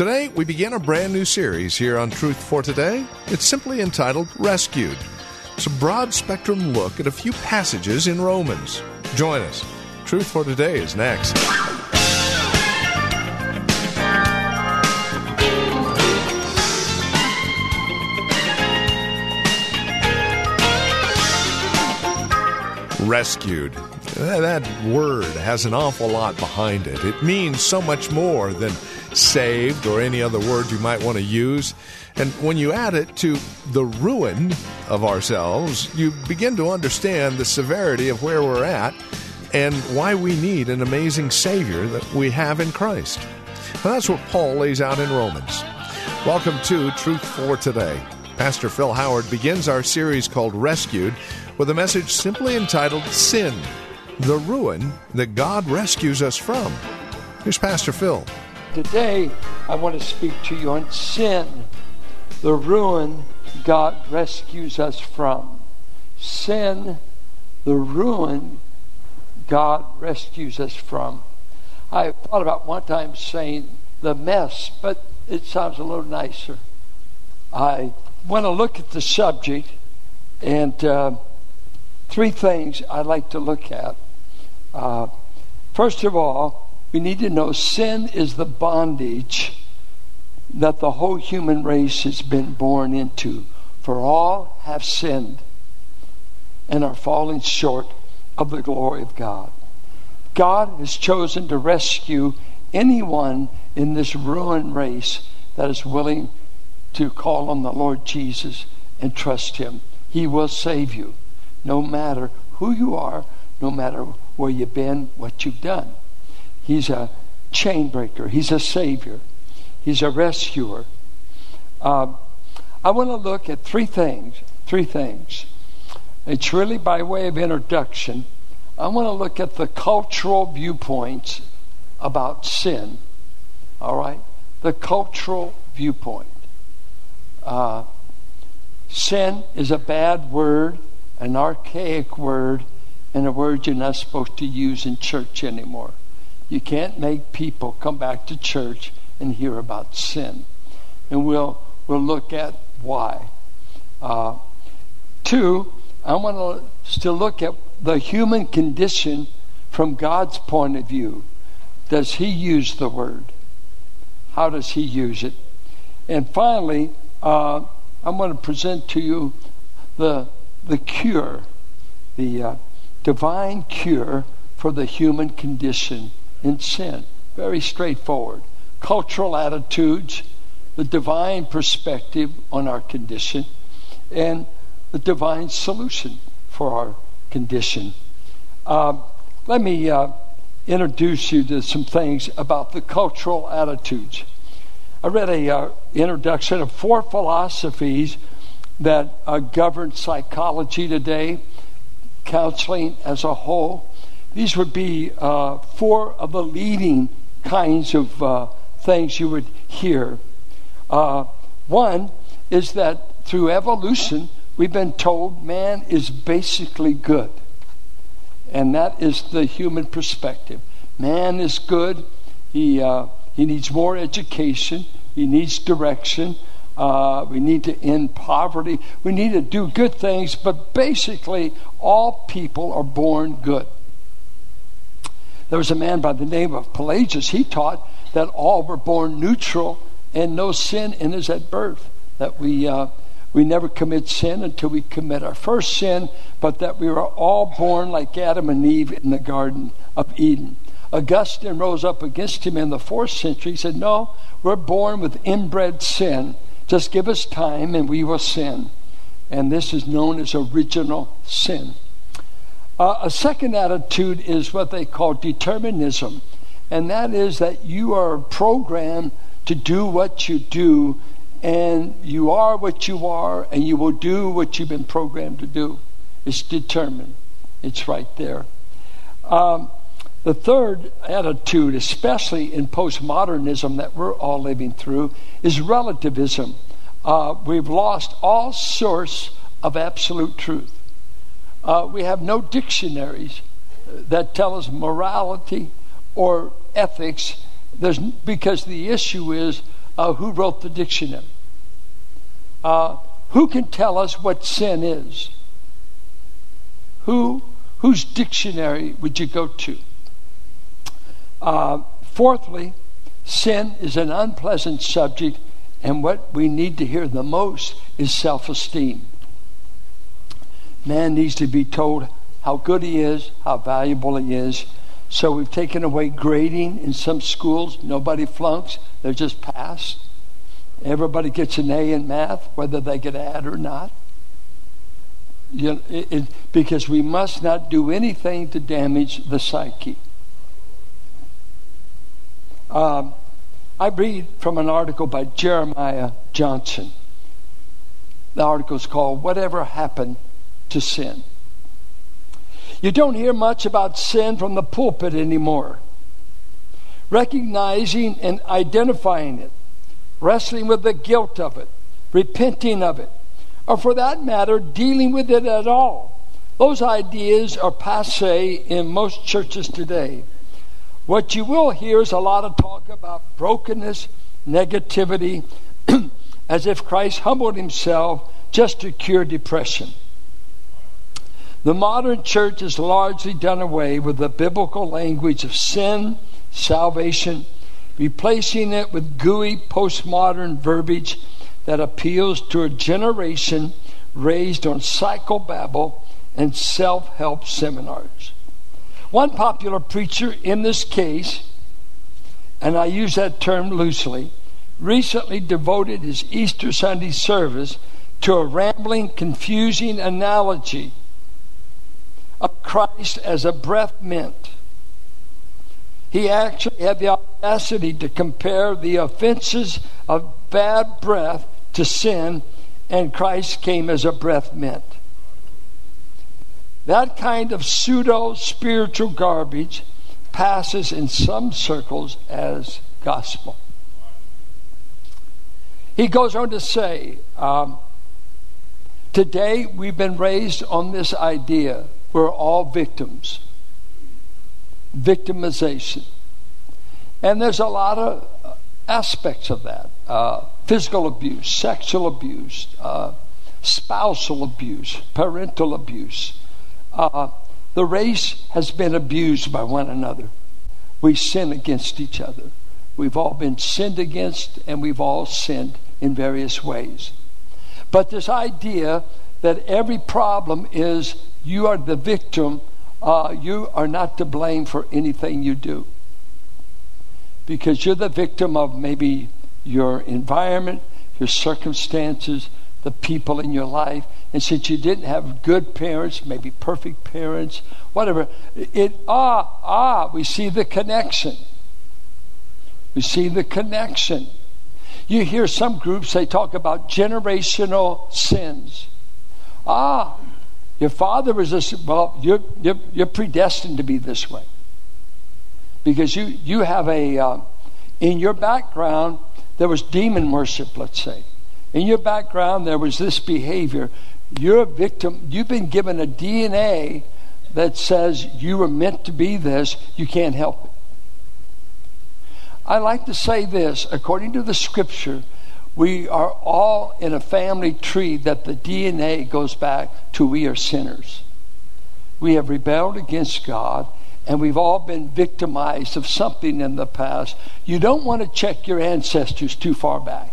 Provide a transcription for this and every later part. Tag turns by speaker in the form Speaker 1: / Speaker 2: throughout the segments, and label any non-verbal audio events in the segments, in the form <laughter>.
Speaker 1: Today, we begin a brand new series here on Truth for Today. It's simply entitled Rescued. It's a broad spectrum look at a few passages in Romans. Join us. Truth for Today is next. Rescued. That word has an awful lot behind it. It means so much more than saved or any other word you might want to use. And when you add it to the ruin of ourselves, you begin to understand the severity of where we're at and why we need an amazing Savior that we have in Christ. And that's what Paul lays out in Romans. Welcome to Truth for Today. Pastor Phil Howard begins our series called Rescued with a message simply entitled Sin, the ruin that God rescues us from. Here's Pastor Phil.
Speaker 2: Today, I want to speak to you on sin, the ruin God rescues us from. Sin, the ruin God rescues us from. I thought about one time saying the mess, but it sounds a little nicer. I want to look at the subject, and uh, three things I'd like to look at. Uh, first of all, we need to know sin is the bondage that the whole human race has been born into. For all have sinned and are falling short of the glory of God. God has chosen to rescue anyone in this ruined race that is willing to call on the Lord Jesus and trust Him. He will save you no matter who you are, no matter where you've been, what you've done. He's a chain breaker, He's a Savior, He's a rescuer. Uh, I want to look at three things. Three things. It's really by way of introduction. I want to look at the cultural viewpoints about sin. All right? The cultural viewpoint. Uh, sin is a bad word, an archaic word, and a word you're not supposed to use in church anymore. You can't make people come back to church and hear about sin. And we'll, we'll look at why. Uh, two, I want to to look at the human condition from God's point of view. Does He use the word? How does He use it? And finally, uh, I'm going to present to you the the cure, the uh, divine cure for the human condition in sin. Very straightforward. Cultural attitudes, the divine perspective on our condition, and the divine solution for our condition. Uh, let me uh, introduce you to some things about the cultural attitudes. I read a uh, introduction of four philosophies that uh, govern psychology today, counseling as a whole. These would be uh, four of the leading kinds of uh, things you would hear. Uh, one is that through evolution, we've been told man is basically good. And that is the human perspective. Man is good. He, uh, he needs more education. He needs direction. Uh, we need to end poverty. We need to do good things. But basically, all people are born good. There was a man by the name of Pelagius. He taught that all were born neutral and no sin in us at birth. That we uh, we never commit sin until we commit our first sin, but that we were all born like Adam and Eve in the Garden of Eden. Augustine rose up against him in the fourth century. He said, No, we're born with inbred sin. Just give us time and we will sin. And this is known as original sin. Uh, a second attitude is what they call determinism, and that is that you are programmed to do what you do, and you are what you are, and you will do what you've been programmed to do. It's determined. It's right there. Um, the third attitude, especially in postmodernism that we're all living through, is relativism. Uh, we've lost all source of absolute truth. Uh, we have no dictionaries that tell us morality or ethics. There's, because the issue is uh, who wrote the dictionary. Uh, who can tell us what sin is? Who, whose dictionary would you go to? Uh, fourthly, sin is an unpleasant subject, and what we need to hear the most is self esteem. Man needs to be told how good he is, how valuable he is. So we've taken away grading in some schools. Nobody flunks, they're just passed. Everybody gets an A in math, whether they get ad or not. You know, it, it, because we must not do anything to damage the psyche. Um, I read from an article by Jeremiah Johnson. The article is called Whatever Happened to Sin. You don't hear much about sin from the pulpit anymore. Recognizing and identifying it, wrestling with the guilt of it, repenting of it, or for that matter, dealing with it at all. Those ideas are passe in most churches today. What you will hear is a lot of talk about brokenness, negativity, <clears throat> as if Christ humbled himself just to cure depression. The modern church has largely done away with the biblical language of sin, salvation, replacing it with gooey postmodern verbiage that appeals to a generation raised on psychobabble and self help seminars. One popular preacher in this case, and I use that term loosely, recently devoted his Easter Sunday service to a rambling, confusing analogy of Christ as a breath mint. He actually had the audacity to compare the offenses of bad breath to sin, and Christ came as a breath mint. That kind of pseudo spiritual garbage passes in some circles as gospel. He goes on to say, um, Today we've been raised on this idea we're all victims. Victimization. And there's a lot of aspects of that uh, physical abuse, sexual abuse, uh, spousal abuse, parental abuse, uh, the race has been abused by one another. We sin against each other. We've all been sinned against, and we've all sinned in various ways. But this idea that every problem is you are the victim, uh, you are not to blame for anything you do. Because you're the victim of maybe your environment, your circumstances, the people in your life. And since you didn't have good parents, maybe perfect parents, whatever, it ah ah we see the connection. We see the connection. You hear some groups they talk about generational sins. Ah, your father was this. Well, you're you're, you're predestined to be this way because you you have a uh, in your background there was demon worship. Let's say in your background there was this behavior you're a victim. You've been given a DNA that says you were meant to be this. You can't help it. I like to say this according to the scripture, we are all in a family tree that the DNA goes back to we are sinners. We have rebelled against God and we've all been victimized of something in the past. You don't want to check your ancestors too far back.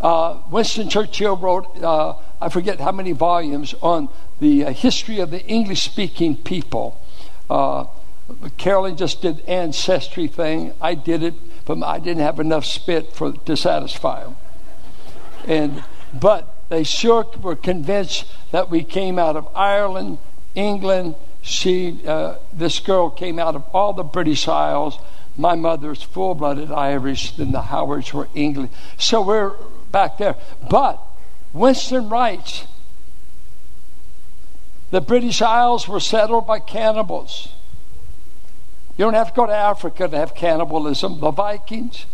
Speaker 2: Uh, Winston Churchill wrote, uh, I forget how many volumes, on the uh, history of the English speaking people. Uh, Carolyn just did ancestry thing. I did it, but I didn't have enough spit for to satisfy them. And but they sure were convinced that we came out of Ireland, England. She, uh, this girl, came out of all the British Isles. My mother's full blooded Irish, then the Howards were English. So we're back there. But Winston writes the British Isles were settled by cannibals. You don't have to go to Africa to have cannibalism. The Vikings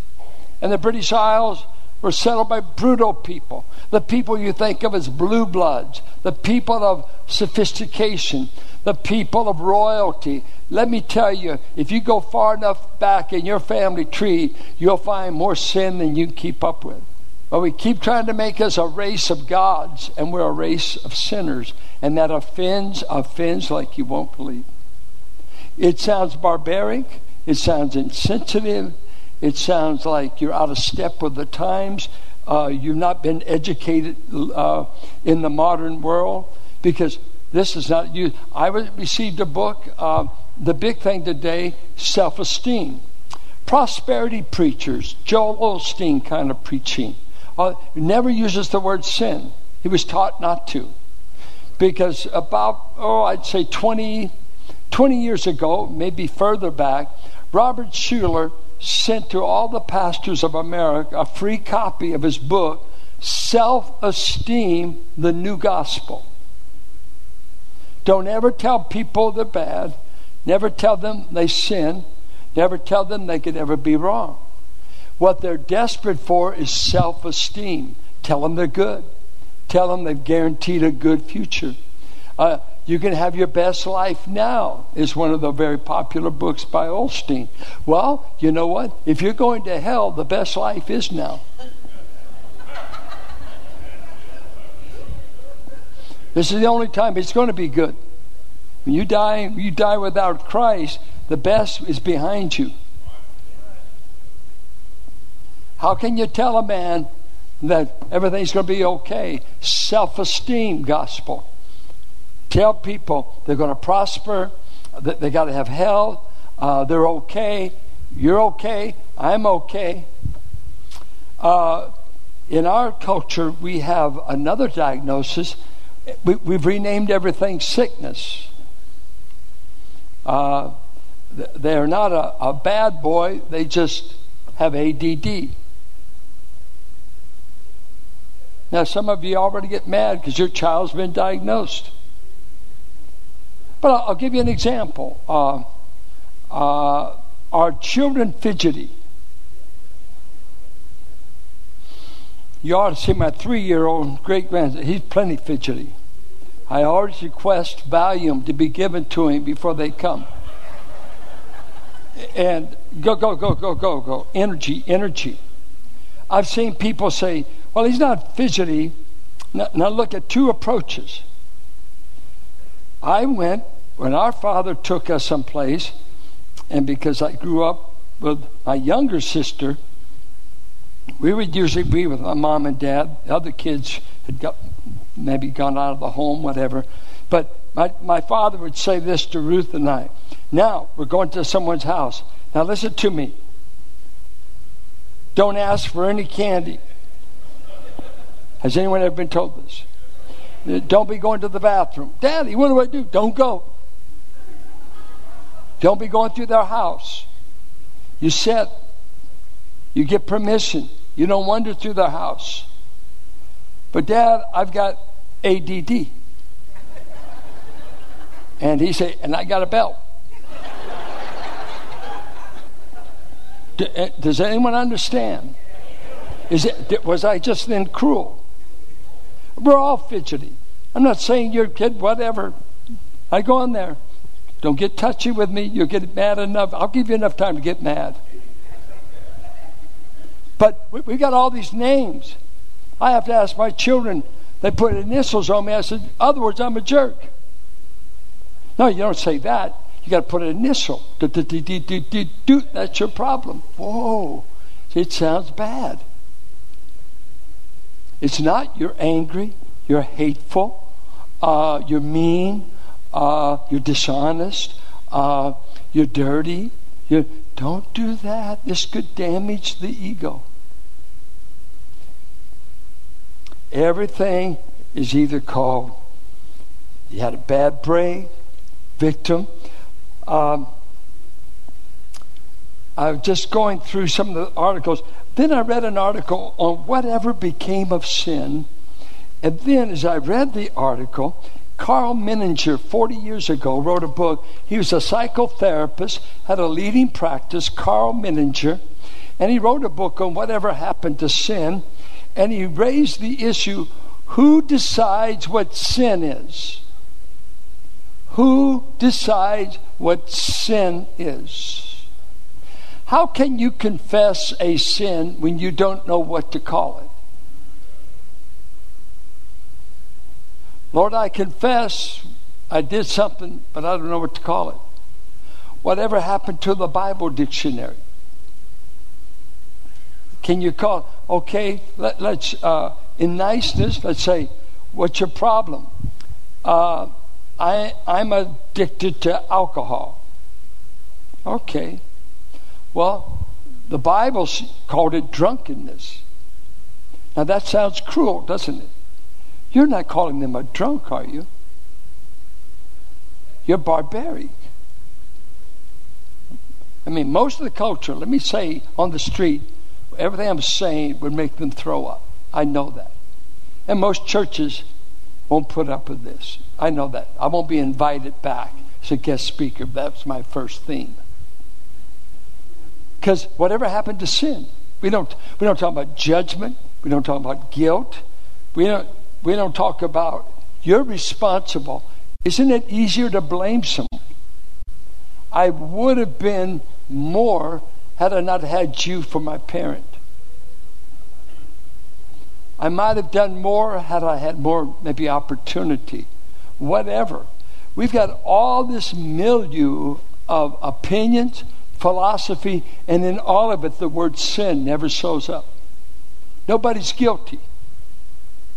Speaker 2: and the British Isles were settled by brutal people. The people you think of as blue bloods, the people of sophistication, the people of royalty. Let me tell you, if you go far enough back in your family tree, you'll find more sin than you can keep up with. But we keep trying to make us a race of gods, and we're a race of sinners. And that offends, offends like you won't believe. It sounds barbaric, it sounds insensitive, it sounds like you're out of step with the times. Uh, you've not been educated uh, in the modern world because this is not you. I received a book, uh, the big thing today, self esteem. Prosperity preachers, Joel Osteen kind of preaching, uh, never uses the word sin. He was taught not to. Because about, oh, I'd say 20, 20 years ago, maybe further back, Robert Schuller sent to all the pastors of America a free copy of his book, Self Esteem the New Gospel. Don't ever tell people they're bad. Never tell them they sin. Never tell them they could ever be wrong. What they're desperate for is self esteem. Tell them they're good. Tell them they've guaranteed a good future. Uh, you can have your best life now, is one of the very popular books by Osteen. Well, you know what? If you're going to hell, the best life is now. This is the only time it's going to be good. When you die, you die without Christ, the best is behind you. How can you tell a man that everything's going to be okay? Self esteem gospel. Tell people they're going to prosper, that they got to have health, uh, they're okay, you're okay, I'm okay. Uh, in our culture, we have another diagnosis. We, have renamed everything sickness. Uh, they're not a, a bad boy, they just have ADD. Now, some of you already get mad because your child's been diagnosed. But I'll, give you an example. Uh, uh, are children fidgety? You ought to see my three year old great grandson. He's plenty fidgety. I always request Valium to be given to him before they come. And go, go, go, go, go, go. Energy, energy. I've seen people say, well, he's not fidgety. Now, now look at two approaches. I went when our father took us someplace, and because I grew up with my younger sister, we would usually be with my mom and dad. The other kids had got, maybe gone out of the home, whatever. But my, my father would say this to Ruth and I. Now, we're going to someone's house. Now, listen to me. Don't ask for any candy. Has anyone ever been told this? Don't be going to the bathroom. Daddy, what do I do? Don't go. Don't be going through their house. You sit. You get permission. You don't wander through their house. But, Dad, I've got ADD. And he said, and I got a belt. Eh, does anyone understand? Is it, was I just then cruel? We're all fidgety. I'm not saying you're kid, whatever. I go in there. Don't get touchy with me. You'll get mad enough. I'll give you enough time to get mad. But we, we got all these names. I have to ask my children. They put initials on me. I said, other words, I'm a jerk. No, you don't say that. You got to put an initial. That's your problem. Whoa. It sounds bad. It's not you're angry, you're hateful, uh, you're mean, uh, you're dishonest, uh, you're dirty. You don't do that. This could damage the ego. Everything is either called you had a bad break, victim. Um, I was just going through some of the articles. Then I read an article on whatever became of sin. And then, as I read the article, Karl Menninger, 40 years ago, wrote a book. He was a psychotherapist, had a leading practice, Karl Menninger, and he wrote a book on whatever happened to sin. And he raised the issue who decides what sin is? Who decides what sin is? How can you confess a sin when you don't know what to call it? Lord, I confess I did something, but I don't know what to call it. Whatever happened to the Bible dictionary? Can you call? Okay, let, us uh, in niceness, let's say, what's your problem? Uh, I, I'm addicted to alcohol. Okay. Well, the Bible called it drunkenness. Now that sounds cruel, doesn't it? You're not calling them a drunk, are you? You're barbaric. I mean, most of the culture, let me say on the street, everything I'm saying would make them throw up. I know that. And most churches won't put up with this. I know that. I won't be invited back as a guest speaker. That's my first theme. Because whatever happened to sin, we don't we don't talk about judgment. We don't talk about guilt. We don't we don't talk about you're responsible. Isn't it easier to blame someone? I would have been more had I not had you for my parent. I might have done more had I had more, maybe, opportunity. Whatever. We've got all this milieu of opinions, philosophy, and in all of it, the word sin never shows up. Nobody's guilty.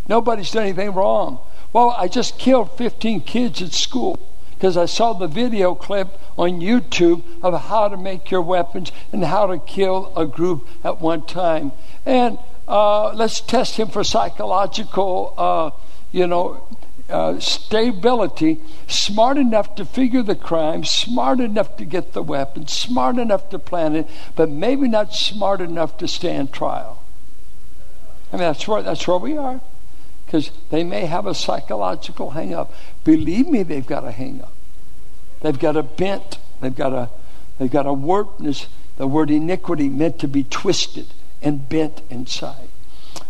Speaker 2: Nobody's done anything wrong. Well, I just killed 15 kids at school because I saw the video clip on YouTube of how to make your weapons and how to kill a group at one time. And uh, let's test him for psychological, uh, you know, uh, stability, smart enough to figure the crime, smart enough to get the weapon, smart enough to plan it, but maybe not smart enough to stand trial. I mean, that's where, that's where we are. Because they may have a psychological hang up. Believe me, they've got a hang up. They've got a bent. They've got a, they've got a warpness. The word iniquity meant to be twisted and bent inside.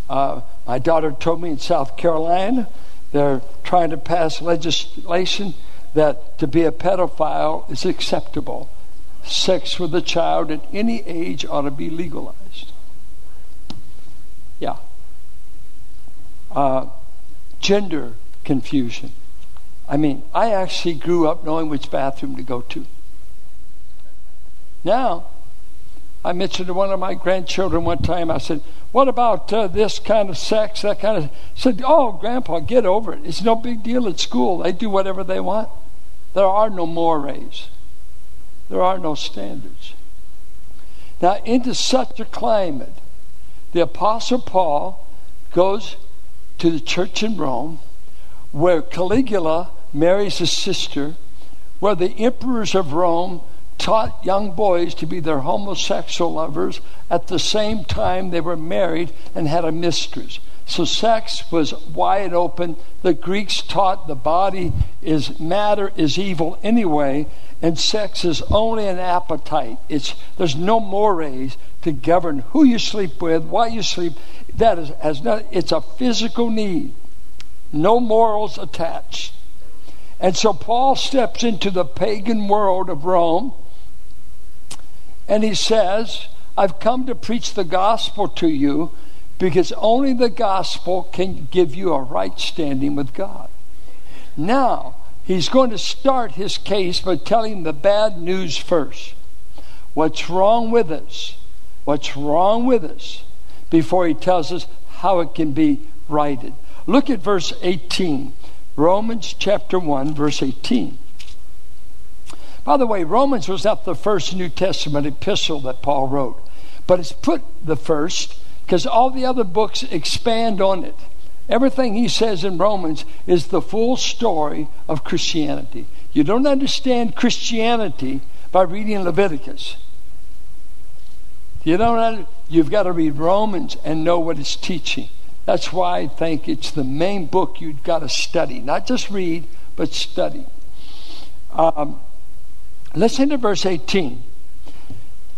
Speaker 2: Uh, my daughter told me in South Carolina they're trying to pass legislation that to be a pedophile is acceptable. Sex with a child at any age ought to be legalized. Uh, gender confusion. I mean, I actually grew up knowing which bathroom to go to. Now, I mentioned to one of my grandchildren one time, I said, What about uh, this kind of sex, that kind of. Said, Oh, Grandpa, get over it. It's no big deal at school. They do whatever they want. There are no mores, there are no standards. Now, into such a climate, the Apostle Paul goes to the church in Rome where Caligula marries his sister, where the emperors of Rome taught young boys to be their homosexual lovers at the same time they were married and had a mistress. So sex was wide open. The Greeks taught the body is matter is evil anyway, and sex is only an appetite. It's there's no mores to govern who you sleep with, why you sleep. That is has not it's a physical need. No morals attached. And so Paul steps into the pagan world of Rome and he says, I've come to preach the gospel to you because only the gospel can give you a right standing with God. Now, he's going to start his case by telling the bad news first. What's wrong with us? What's wrong with us? Before he tells us how it can be righted. Look at verse 18. Romans chapter 1, verse 18. By the way, Romans was not the first New Testament epistle that Paul wrote, but it's put the first because all the other books expand on it. Everything he says in Romans is the full story of Christianity. You don't understand Christianity by reading Leviticus. You don't, you've got to read Romans and know what it's teaching. That's why I think it's the main book you've got to study. Not just read, but study. Um, listen to verse 18.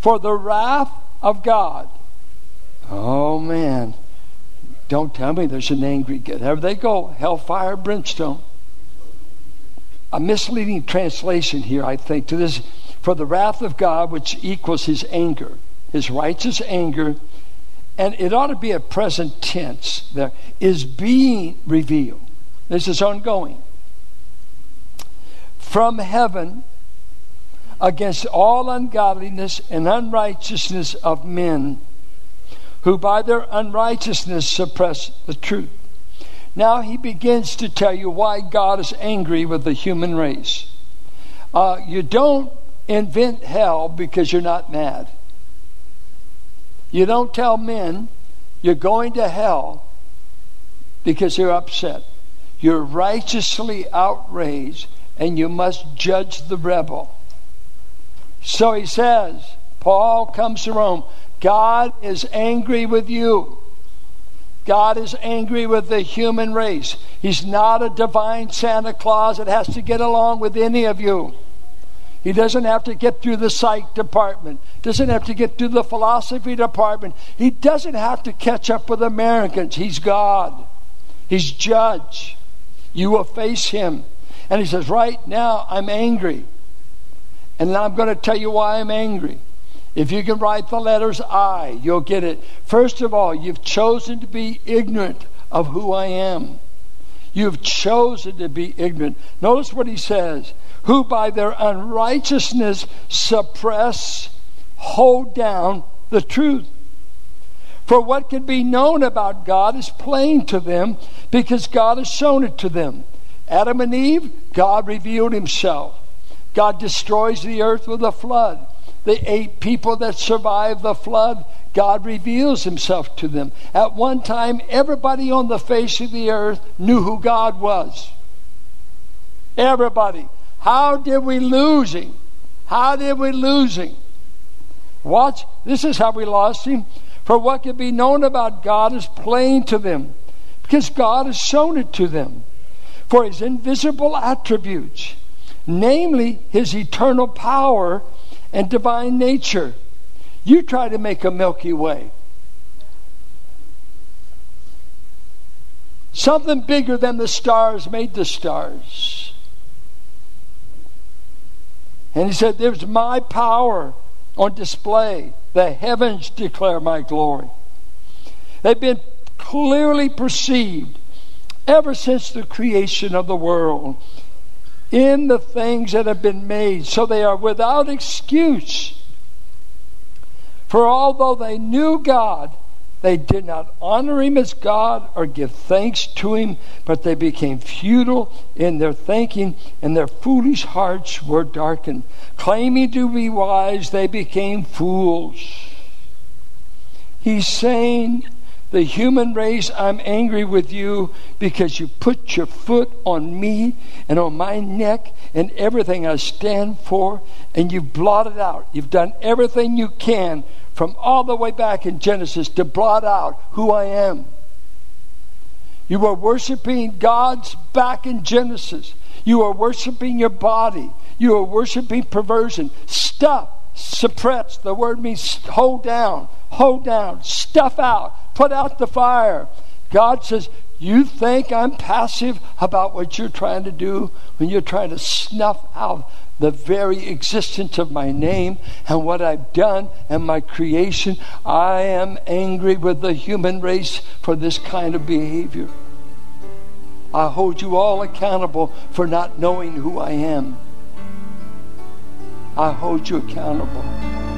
Speaker 2: For the wrath of God. Oh, man. Don't tell me there's an angry God. There they go. Hellfire, brimstone. A misleading translation here, I think, to this. For the wrath of God, which equals his anger, his righteous anger, and it ought to be a present tense there, is being revealed. This is ongoing. From heaven against all ungodliness and unrighteousness of men who by their unrighteousness suppress the truth. Now he begins to tell you why God is angry with the human race. Uh, you don't invent hell because you're not mad. You don't tell men you're going to hell because you're upset. You're righteously outraged and you must judge the rebel. So he says, Paul comes to Rome. God is angry with you. God is angry with the human race. He's not a divine Santa Claus that has to get along with any of you. He doesn't have to get through the psych department, doesn't have to get through the philosophy department. He doesn't have to catch up with Americans. He's God, He's judge. You will face Him. And He says, Right now, I'm angry. And I'm going to tell you why I'm angry. If you can write the letters I, you'll get it. First of all, you've chosen to be ignorant of who I am. You've chosen to be ignorant. Notice what he says who by their unrighteousness suppress, hold down the truth. For what can be known about God is plain to them because God has shown it to them. Adam and Eve, God revealed himself. God destroys the earth with a flood. The eight people that survived the flood, God reveals himself to them. At one time, everybody on the face of the earth knew who God was. Everybody. How did we lose him? How did we lose him? Watch, this is how we lost him. For what can be known about God is plain to them, because God has shown it to them. For his invisible attributes, namely his eternal power and divine nature. You try to make a Milky Way. Something bigger than the stars made the stars. And he said, There's my power on display. The heavens declare my glory. They've been clearly perceived ever since the creation of the world in the things that have been made, so they are without excuse. For although they knew God, they did not honor him as God or give thanks to him, but they became futile in their thinking, and their foolish hearts were darkened. Claiming to be wise, they became fools. He's saying the human race, I'm angry with you because you put your foot on me and on my neck and everything I stand for, and you've blotted out. You've done everything you can from all the way back in Genesis to blot out who I am. You are worshiping gods back in Genesis. You are worshiping your body. You are worshiping perversion. Stuff, suppress. The word means hold down, hold down, stuff out put out the fire. God says, You think I'm passive about what you're trying to do when you're trying to snuff out the very existence of my name and what I've done and my creation. I am angry with the human race for this kind of behavior. I hold you all accountable for not knowing who I am. I hold you accountable.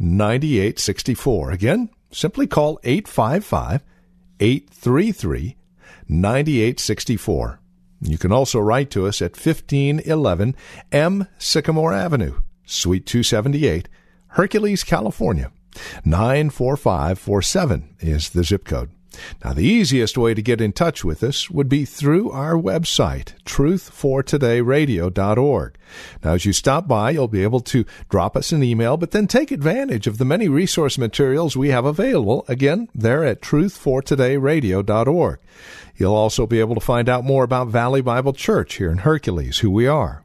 Speaker 1: 9864. Again, simply call 855 833 9864. You can also write to us at 1511 M Sycamore Avenue, Suite 278, Hercules, California. 94547 is the zip code. Now, the easiest way to get in touch with us would be through our website, truthfortodayradio.org. Now, as you stop by, you'll be able to drop us an email, but then take advantage of the many resource materials we have available. Again, there at truthfortodayradio.org. You'll also be able to find out more about Valley Bible Church here in Hercules, who we are,